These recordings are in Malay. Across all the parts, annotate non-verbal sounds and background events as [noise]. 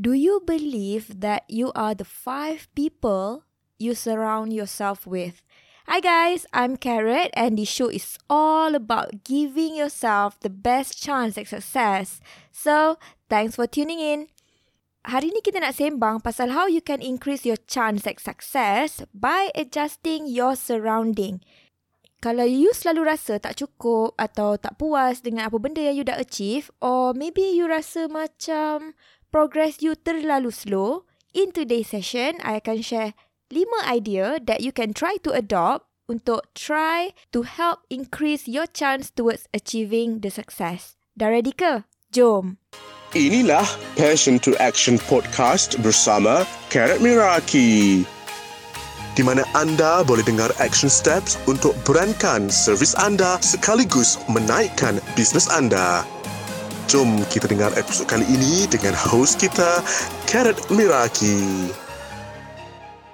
Do you believe that you are the five people you surround yourself with? Hi guys, I'm Carrot and this show is all about giving yourself the best chance at success. So, thanks for tuning in. Hari ni kita nak sembang pasal how you can increase your chance at success by adjusting your surrounding. Kalau you selalu rasa tak cukup atau tak puas dengan apa benda yang you dah achieve or maybe you rasa macam progress you terlalu slow, in today's session I akan share 5 idea that you can try to adopt untuk try to help increase your chance towards achieving the success. Dah ready ke? Jom! Inilah Passion to Action Podcast bersama Karat Miraki. Di mana anda boleh dengar action steps untuk berankan servis anda sekaligus menaikkan bisnes anda. Jom kita dengar episod kali ini dengan host kita, Karat Miraki.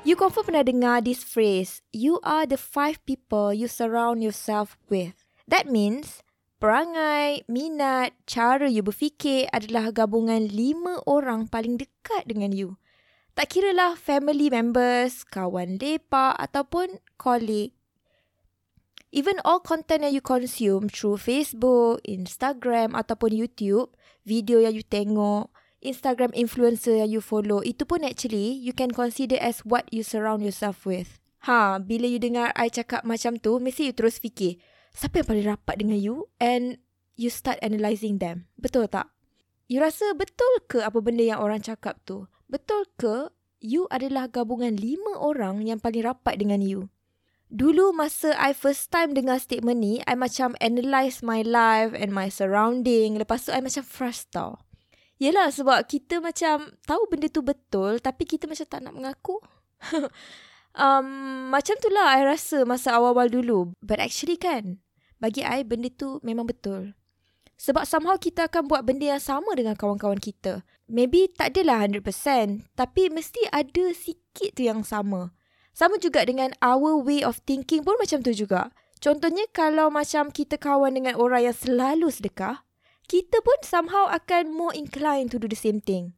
You confirm pernah dengar this phrase, you are the five people you surround yourself with. That means, perangai, minat, cara you berfikir adalah gabungan lima orang paling dekat dengan you. Tak kira lah family members, kawan lepak ataupun colleague. Even all content yang you consume through Facebook, Instagram ataupun YouTube, video yang you tengok, Instagram influencer yang you follow, itu pun actually you can consider as what you surround yourself with. Ha, bila you dengar I cakap macam tu, mesti you terus fikir, siapa yang paling rapat dengan you? And you start analysing them. Betul tak? You rasa betul ke apa benda yang orang cakap tu? Betul ke you adalah gabungan lima orang yang paling rapat dengan you? Dulu masa I first time dengar statement ni, I macam analyse my life and my surrounding. Lepas tu I macam frustrated. Yelah sebab kita macam tahu benda tu betul tapi kita macam tak nak mengaku. [laughs] um, macam tu lah I rasa masa awal-awal dulu. But actually kan, bagi I benda tu memang betul. Sebab somehow kita akan buat benda yang sama dengan kawan-kawan kita. Maybe tak adalah 100% tapi mesti ada sikit tu yang sama. Sama juga dengan our way of thinking pun macam tu juga. Contohnya kalau macam kita kawan dengan orang yang selalu sedekah, kita pun somehow akan more inclined to do the same thing.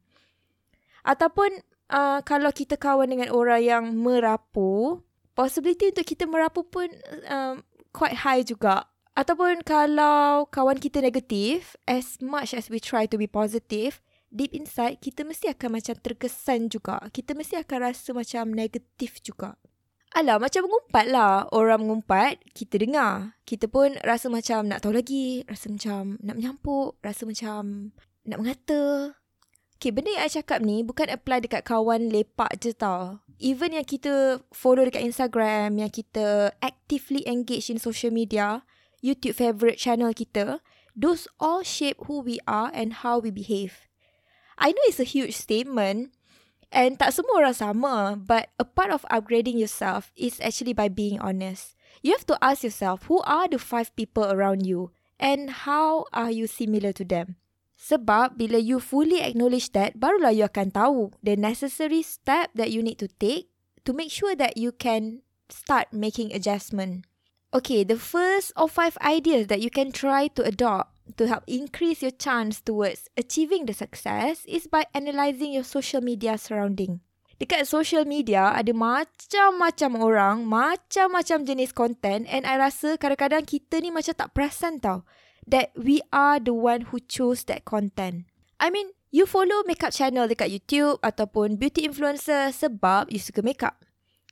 Ataupun uh, kalau kita kawan dengan orang yang merapu, possibility untuk kita merapu pun um, quite high juga. Ataupun kalau kawan kita negatif, as much as we try to be positive, deep inside kita mesti akan macam terkesan juga. Kita mesti akan rasa macam negatif juga. Alah, macam mengumpat lah. Orang mengumpat, kita dengar. Kita pun rasa macam nak tahu lagi. Rasa macam nak menyampuk. Rasa macam nak mengata. Okay, benda yang I cakap ni bukan apply dekat kawan lepak je tau. Even yang kita follow dekat Instagram, yang kita actively engage in social media, YouTube favourite channel kita, those all shape who we are and how we behave. I know it's a huge statement, And tak semua orang sama, but a part of upgrading yourself is actually by being honest. You have to ask yourself, who are the five people around you? And how are you similar to them? Sebab bila you fully acknowledge that, barulah you akan tahu the necessary step that you need to take to make sure that you can start making adjustment. Okay, the first of five ideas that you can try to adopt to help increase your chance towards achieving the success is by analysing your social media surrounding. Dekat social media ada macam-macam orang, macam-macam jenis content and I rasa kadang-kadang kita ni macam tak perasan tau that we are the one who choose that content. I mean, you follow makeup channel dekat YouTube ataupun beauty influencer sebab you suka makeup.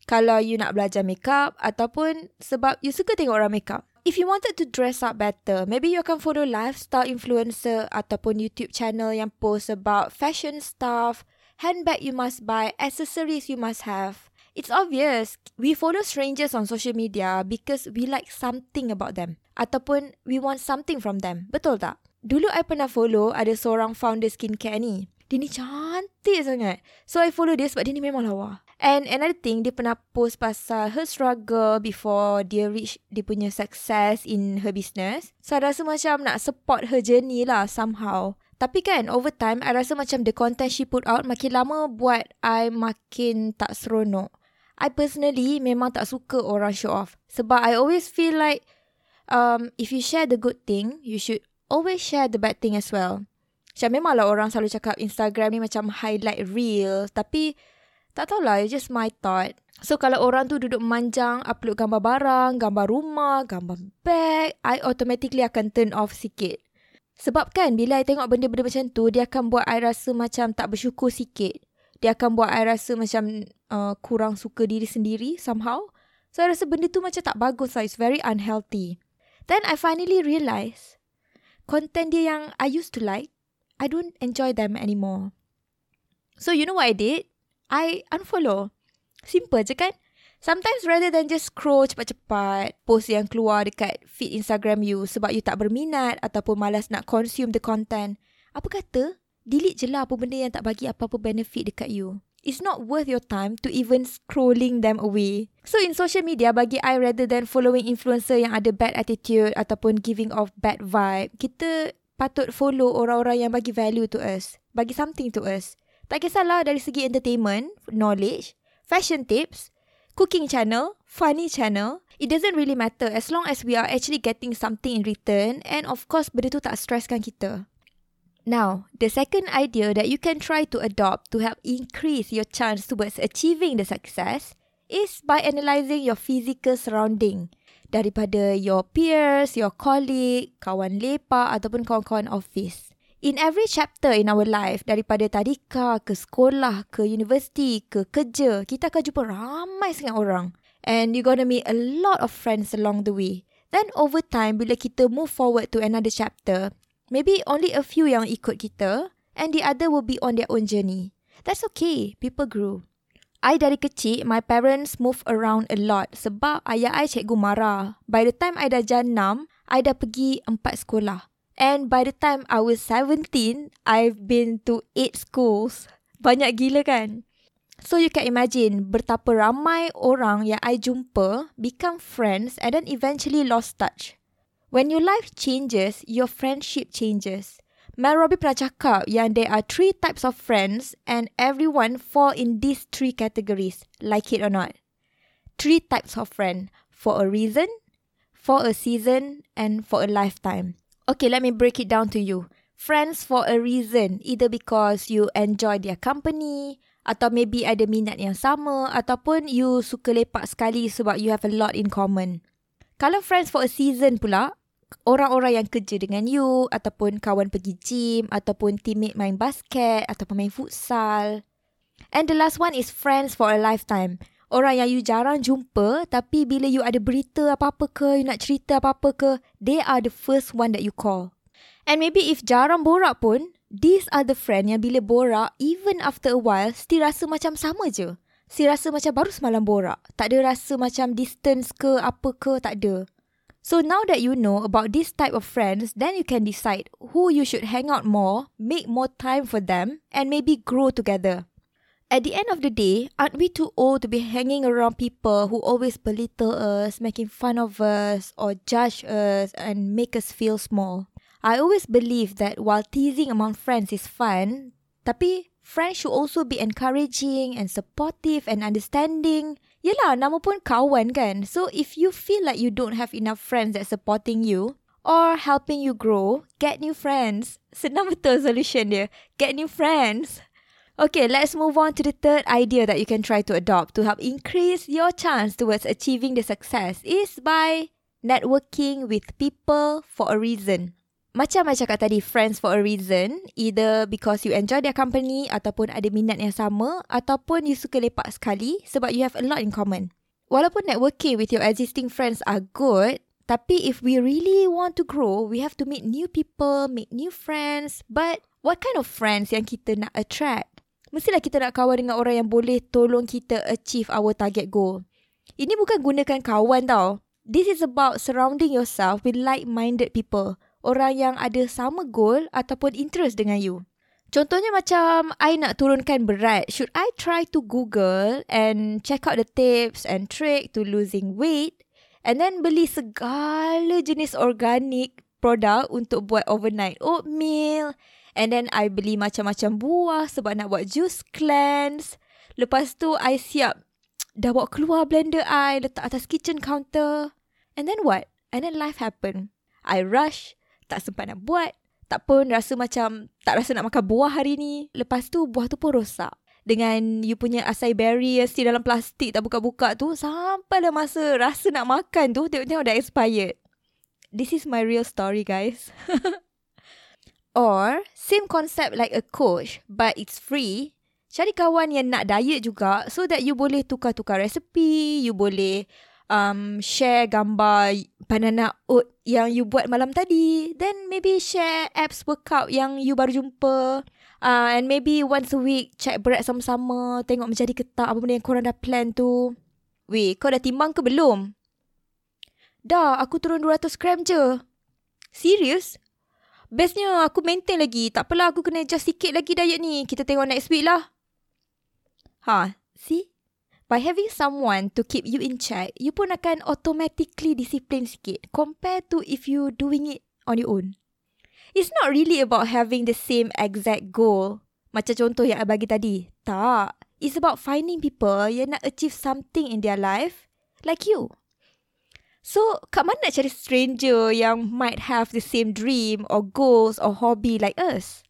Kalau you nak belajar makeup ataupun sebab you suka tengok orang makeup if you wanted to dress up better, maybe you can follow lifestyle influencer ataupun YouTube channel yang post about fashion stuff, handbag you must buy, accessories you must have. It's obvious, we follow strangers on social media because we like something about them. Ataupun we want something from them. Betul tak? Dulu I pernah follow ada seorang founder skincare ni. Dia ni cantik sangat. So I follow dia sebab dia ni memang lawa. And another thing, dia pernah post pasal her struggle before dia reach dia punya success in her business. So, I rasa macam nak support her journey lah somehow. Tapi kan, over time, I rasa macam the content she put out makin lama buat I makin tak seronok. I personally memang tak suka orang show off. Sebab I always feel like um, if you share the good thing, you should always share the bad thing as well. Macam memanglah orang selalu cakap Instagram ni macam highlight reel. Tapi tak tahulah, it's just my thought. So kalau orang tu duduk memanjang, upload gambar barang, gambar rumah, gambar bag, I automatically akan turn off sikit. Sebab kan bila I tengok benda-benda macam tu, dia akan buat I rasa macam tak bersyukur sikit. Dia akan buat I rasa macam uh, kurang suka diri sendiri somehow. So I rasa benda tu macam tak bagus lah. It's very unhealthy. Then I finally realise content dia yang I used to like, I don't enjoy them anymore. So you know what I did? I unfollow. Simple je kan? Sometimes rather than just scroll cepat-cepat, post yang keluar dekat feed Instagram you sebab you tak berminat ataupun malas nak consume the content, apa kata, delete je lah apa benda yang tak bagi apa-apa benefit dekat you. It's not worth your time to even scrolling them away. So in social media, bagi I rather than following influencer yang ada bad attitude ataupun giving off bad vibe, kita patut follow orang-orang yang bagi value to us, bagi something to us. Tak kisahlah dari segi entertainment, knowledge, fashion tips, cooking channel, funny channel. It doesn't really matter as long as we are actually getting something in return and of course benda tu tak stresskan kita. Now, the second idea that you can try to adopt to help increase your chance towards achieving the success is by analysing your physical surrounding daripada your peers, your colleague, kawan lepak ataupun kawan-kawan office. In every chapter in our life, daripada tadika ke sekolah, ke universiti, ke kerja, kita akan jumpa ramai sangat orang. And you're gonna meet a lot of friends along the way. Then over time, bila kita move forward to another chapter, maybe only a few yang ikut kita and the other will be on their own journey. That's okay. People grow. I dari kecil, my parents move around a lot sebab ayah I cikgu marah. By the time I dah jan 6, I dah pergi empat sekolah. And by the time I was 17, I've been to 8 schools. Banyak gila kan? So you can imagine betapa ramai orang yang I jumpa become friends and then eventually lost touch. When your life changes, your friendship changes. Mel Robbie pernah cakap yang there are three types of friends and everyone fall in these three categories, like it or not. Three types of friend for a reason, for a season, and for a lifetime. Okay, let me break it down to you. Friends for a reason, either because you enjoy their company, atau maybe ada minat yang sama, ataupun you suka lepak sekali sebab you have a lot in common. Kalau friends for a season pula, orang-orang yang kerja dengan you, ataupun kawan pergi gym, ataupun teammate main basket, ataupun main futsal. And the last one is friends for a lifetime. Orang yang you jarang jumpa tapi bila you ada berita apa-apa ke, you nak cerita apa-apa ke, they are the first one that you call. And maybe if jarang borak pun, these are the friend yang bila borak, even after a while, still rasa macam sama je. Still rasa macam baru semalam borak. Tak ada rasa macam distance ke apa ke, tak ada. So now that you know about this type of friends, then you can decide who you should hang out more, make more time for them, and maybe grow together. At the end of the day, aren't we too old to be hanging around people who always belittle us, making fun of us, or judge us and make us feel small? I always believe that while teasing among friends is fun, tapi friends should also be encouraging and supportive and understanding. Yelah, nama pun kawan kan? So if you feel like you don't have enough friends that supporting you, or helping you grow, get new friends. [laughs] Senang betul solution dia. Get new friends. Okay, let's move on to the third idea that you can try to adopt to help increase your chance towards achieving the success is by networking with people for a reason. Macam I cakap tadi, friends for a reason. Either because you enjoy their company ataupun ada minat yang sama ataupun you suka lepak sekali sebab you have a lot in common. Walaupun networking with your existing friends are good, tapi if we really want to grow, we have to meet new people, make new friends. But what kind of friends yang kita nak attract? Mestilah kita nak kawan dengan orang yang boleh tolong kita achieve our target goal. Ini bukan gunakan kawan tau. This is about surrounding yourself with like-minded people. Orang yang ada sama goal ataupun interest dengan you. Contohnya macam I nak turunkan berat. Should I try to Google and check out the tips and trick to losing weight? And then beli segala jenis organic produk untuk buat overnight oatmeal And then I beli macam-macam buah sebab nak buat juice cleanse. Lepas tu I siap [tsk] dah bawa keluar blender I letak atas kitchen counter. And then what? And then life happen. I rush, tak sempat nak buat, Tak pun rasa macam tak rasa nak makan buah hari ni. Lepas tu buah tu pun rosak. Dengan you punya acai berry yang still dalam plastik tak buka-buka tu. Sampai dah masa rasa nak makan tu tengok-tengok dah expired. This is my real story guys. [laughs] Or same concept like a coach but it's free. Cari kawan yang nak diet juga so that you boleh tukar-tukar resepi, you boleh um, share gambar banana oat yang you buat malam tadi. Then maybe share apps workout yang you baru jumpa. Uh, and maybe once a week check berat sama-sama. Tengok menjadi ketak apa benda yang korang dah plan tu. Weh, kau dah timbang ke belum? Dah, aku turun 200 gram je. Serius? Bestnya aku maintain lagi. Tak apalah aku kena adjust sikit lagi diet ni. Kita tengok next week lah. Ha, see? By having someone to keep you in check, you pun akan automatically disiplin sikit compared to if you doing it on your own. It's not really about having the same exact goal. Macam contoh yang I bagi tadi. Tak. It's about finding people yang nak achieve something in their life like you. So, kat mana nak cari stranger yang might have the same dream or goals or hobby like us?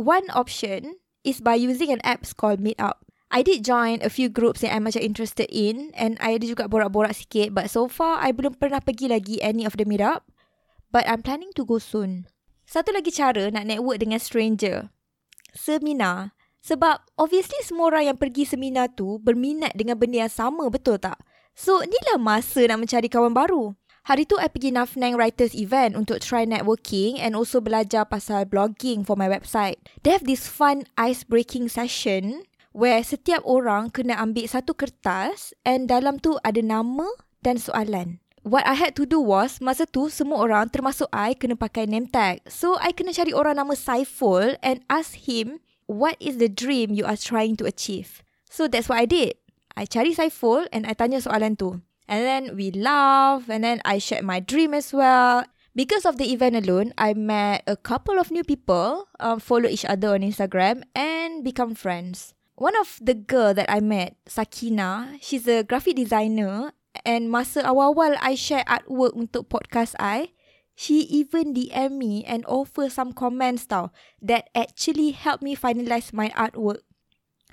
One option is by using an app called Meetup. I did join a few groups yang I macam interested in and I ada juga borak-borak sikit but so far I belum pernah pergi lagi any of the meetup but I'm planning to go soon. Satu lagi cara nak network dengan stranger. Seminar. Sebab obviously semua orang yang pergi seminar tu berminat dengan benda yang sama betul tak? So inilah masa nak mencari kawan baru. Hari tu I pergi Nafnang Writers Event untuk try networking and also belajar pasal blogging for my website. They have this fun ice breaking session where setiap orang kena ambil satu kertas and dalam tu ada nama dan soalan. What I had to do was, masa tu semua orang termasuk I kena pakai name tag. So, I kena cari orang nama Saiful and ask him, what is the dream you are trying to achieve? So, that's what I did. I cari Saiful and I tanya soalan tu. And then we laugh and then I shared my dream as well. Because of the event alone, I met a couple of new people, um, follow each other on Instagram and become friends one of the girl that I met, Sakina, she's a graphic designer and masa awal-awal I share artwork untuk podcast I, she even DM me and offer some comments tau that actually helped me finalize my artwork.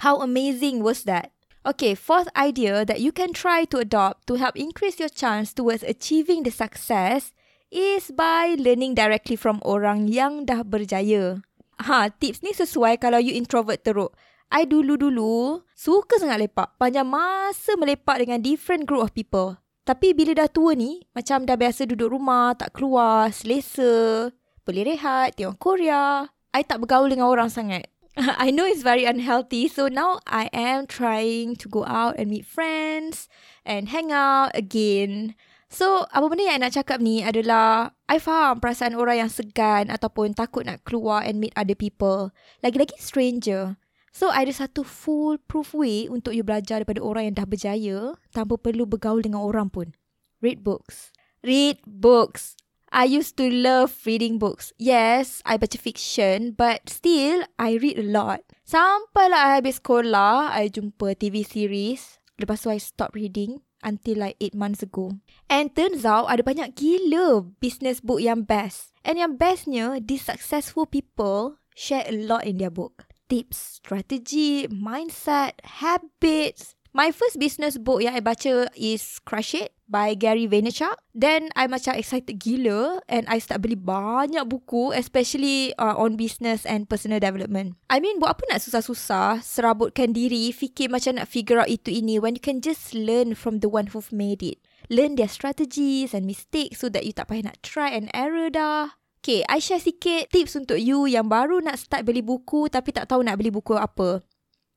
How amazing was that? Okay, fourth idea that you can try to adopt to help increase your chance towards achieving the success is by learning directly from orang yang dah berjaya. Ha, tips ni sesuai kalau you introvert teruk. I dulu-dulu suka sangat lepak. Panjang masa melepak dengan different group of people. Tapi bila dah tua ni, macam dah biasa duduk rumah, tak keluar, selesa, boleh rehat, tengok Korea. I tak bergaul dengan orang sangat. [laughs] I know it's very unhealthy. So now I am trying to go out and meet friends and hang out again. So, apa benda yang I nak cakap ni adalah I faham perasaan orang yang segan ataupun takut nak keluar and meet other people. Lagi-lagi stranger. So, ada satu full proof way untuk you belajar daripada orang yang dah berjaya tanpa perlu bergaul dengan orang pun. Read books. Read books. I used to love reading books. Yes, I baca fiction, but still, I read a lot. Sampailah I habis sekolah, I jumpa TV series. Lepas tu, I stop reading until like 8 months ago. And turns out, ada banyak gila business book yang best. And yang bestnya, these successful people share a lot in their book tips, strategy, mindset, habits. My first business book yang I baca is Crush It by Gary Vaynerchuk. Then I macam excited gila and I start beli banyak buku especially uh, on business and personal development. I mean buat apa nak susah-susah serabutkan diri fikir macam nak figure out itu ini when you can just learn from the one who've made it. Learn their strategies and mistakes so that you tak payah nak try and error dah. Okay, I share sikit tips untuk you yang baru nak start beli buku tapi tak tahu nak beli buku apa.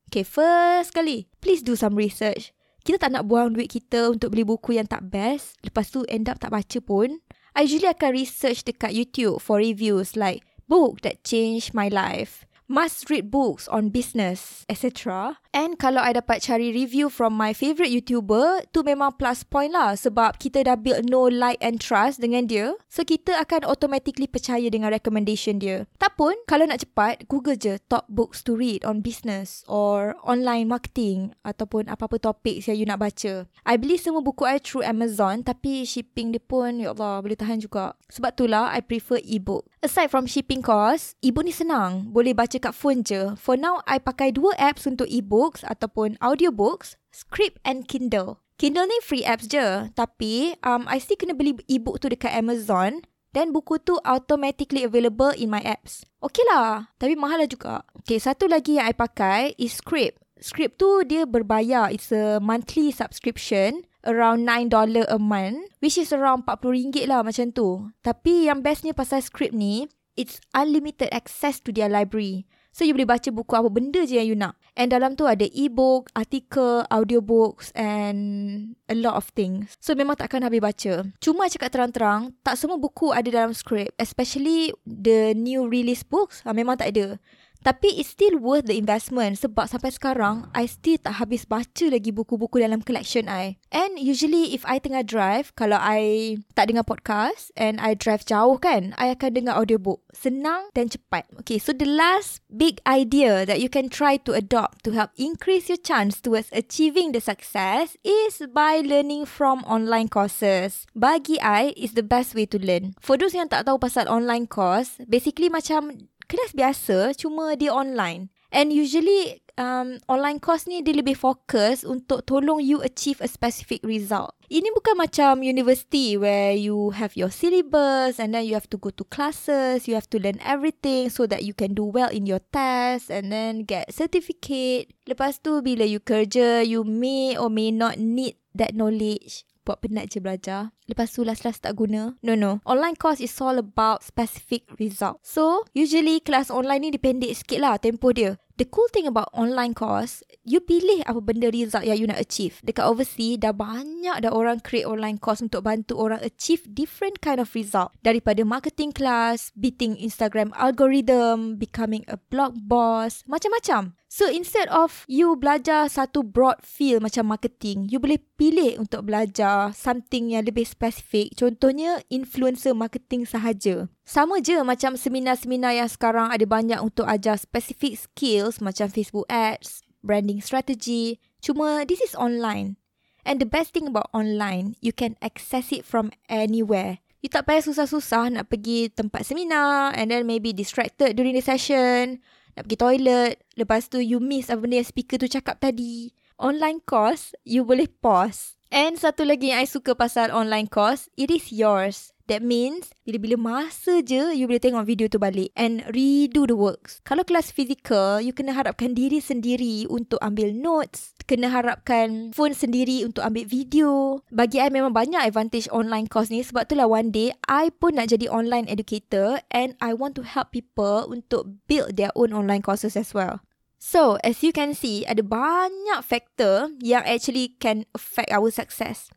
Okay, first kali, please do some research. Kita tak nak buang duit kita untuk beli buku yang tak best, lepas tu end up tak baca pun. I usually akan research dekat YouTube for reviews like book that changed my life, must read books on business, etc. And kalau I dapat cari review from my favourite YouTuber, tu memang plus point lah sebab kita dah build no like and trust dengan dia. So kita akan automatically percaya dengan recommendation dia. Tak pun, kalau nak cepat, Google je top books to read on business or online marketing ataupun apa-apa topik yang you nak baca. I beli semua buku I through Amazon tapi shipping dia pun, ya Allah, boleh tahan juga. Sebab itulah I prefer e-book. Aside from shipping cost, e-book ni senang. Boleh baca kat phone je. For now, I pakai dua apps untuk e-book ebooks ataupun audiobooks, Script and Kindle. Kindle ni free apps je. Tapi, um, I still kena beli ebook tu dekat Amazon. Dan buku tu automatically available in my apps. Okay lah. Tapi mahal lah juga. Okay, satu lagi yang I pakai is Script. Script tu dia berbayar. It's a monthly subscription. Around $9 a month. Which is around RM40 lah macam tu. Tapi yang bestnya pasal Script ni, it's unlimited access to their library. So you boleh baca buku apa benda je yang you nak. And dalam tu ada e-book, artikel, audiobooks and a lot of things. So memang takkan habis baca. Cuma cakap terang-terang, tak semua buku ada dalam script. Especially the new release books, ah, memang tak ada. Tapi it's still worth the investment sebab sampai sekarang I still tak habis baca lagi buku-buku dalam collection I. And usually if I tengah drive, kalau I tak dengar podcast and I drive jauh kan, I akan dengar audiobook. Senang dan cepat. Okay, so the last big idea that you can try to adopt to help increase your chance towards achieving the success is by learning from online courses. Bagi I, is the best way to learn. For those yang tak tahu pasal online course, basically macam kelas biasa cuma dia online. And usually um, online course ni dia lebih fokus untuk tolong you achieve a specific result. Ini bukan macam university where you have your syllabus and then you have to go to classes, you have to learn everything so that you can do well in your test and then get certificate. Lepas tu bila you kerja, you may or may not need that knowledge buat penat je belajar. Lepas tu last-last tak guna. No, no. Online course is all about specific result. So, usually kelas online ni dipendek sikit lah tempo dia. The cool thing about online course, you pilih apa benda result yang you nak achieve. Dekat overseas, dah banyak dah orang create online course untuk bantu orang achieve different kind of result. Daripada marketing class, beating Instagram algorithm, becoming a blog boss, macam-macam. So instead of you belajar satu broad field macam marketing, you boleh pilih untuk belajar something yang lebih spesifik. Contohnya influencer marketing sahaja. Sama je macam seminar-seminar yang sekarang ada banyak untuk ajar specific skills macam Facebook ads, branding strategy. Cuma this is online. And the best thing about online, you can access it from anywhere. You tak payah susah-susah nak pergi tempat seminar and then maybe distracted during the session. Nak pergi toilet. Lepas tu you miss apa benda yang speaker tu cakap tadi. Online course, you boleh pause. And satu lagi yang I suka pasal online course, it is yours. That means bila-bila masa je you boleh tengok video tu balik and redo the works. Kalau kelas physical, you kena harapkan diri sendiri untuk ambil notes, kena harapkan phone sendiri untuk ambil video. Bagi I memang banyak advantage online course ni sebab itulah one day I pun nak jadi online educator and I want to help people untuk build their own online courses as well. So, as you can see, ada banyak factor yang actually can affect our success.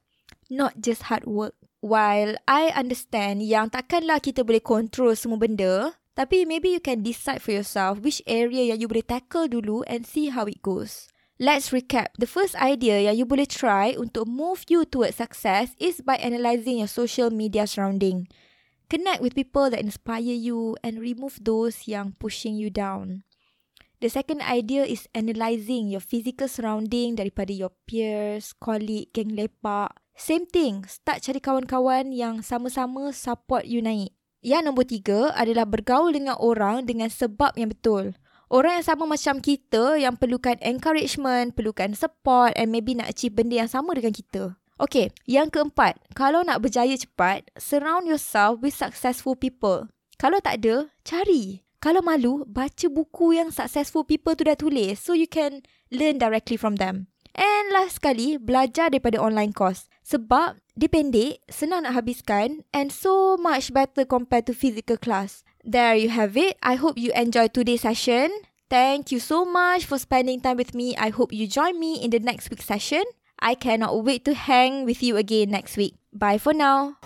Not just hard work. While I understand yang takkanlah kita boleh control semua benda, tapi maybe you can decide for yourself which area yang you boleh tackle dulu and see how it goes. Let's recap. The first idea yang you boleh try untuk move you towards success is by analysing your social media surrounding. Connect with people that inspire you and remove those yang pushing you down. The second idea is analysing your physical surrounding daripada your peers, colleague, geng lepak, Same thing, start cari kawan-kawan yang sama-sama support you naik. Yang nombor tiga adalah bergaul dengan orang dengan sebab yang betul. Orang yang sama macam kita yang perlukan encouragement, perlukan support and maybe nak achieve benda yang sama dengan kita. Okay, yang keempat, kalau nak berjaya cepat, surround yourself with successful people. Kalau tak ada, cari. Kalau malu, baca buku yang successful people tu dah tulis so you can learn directly from them. And last sekali, belajar daripada online course. Sebab dia pendek, senang nak habiskan and so much better compared to physical class. There you have it. I hope you enjoy today's session. Thank you so much for spending time with me. I hope you join me in the next week's session. I cannot wait to hang with you again next week. Bye for now.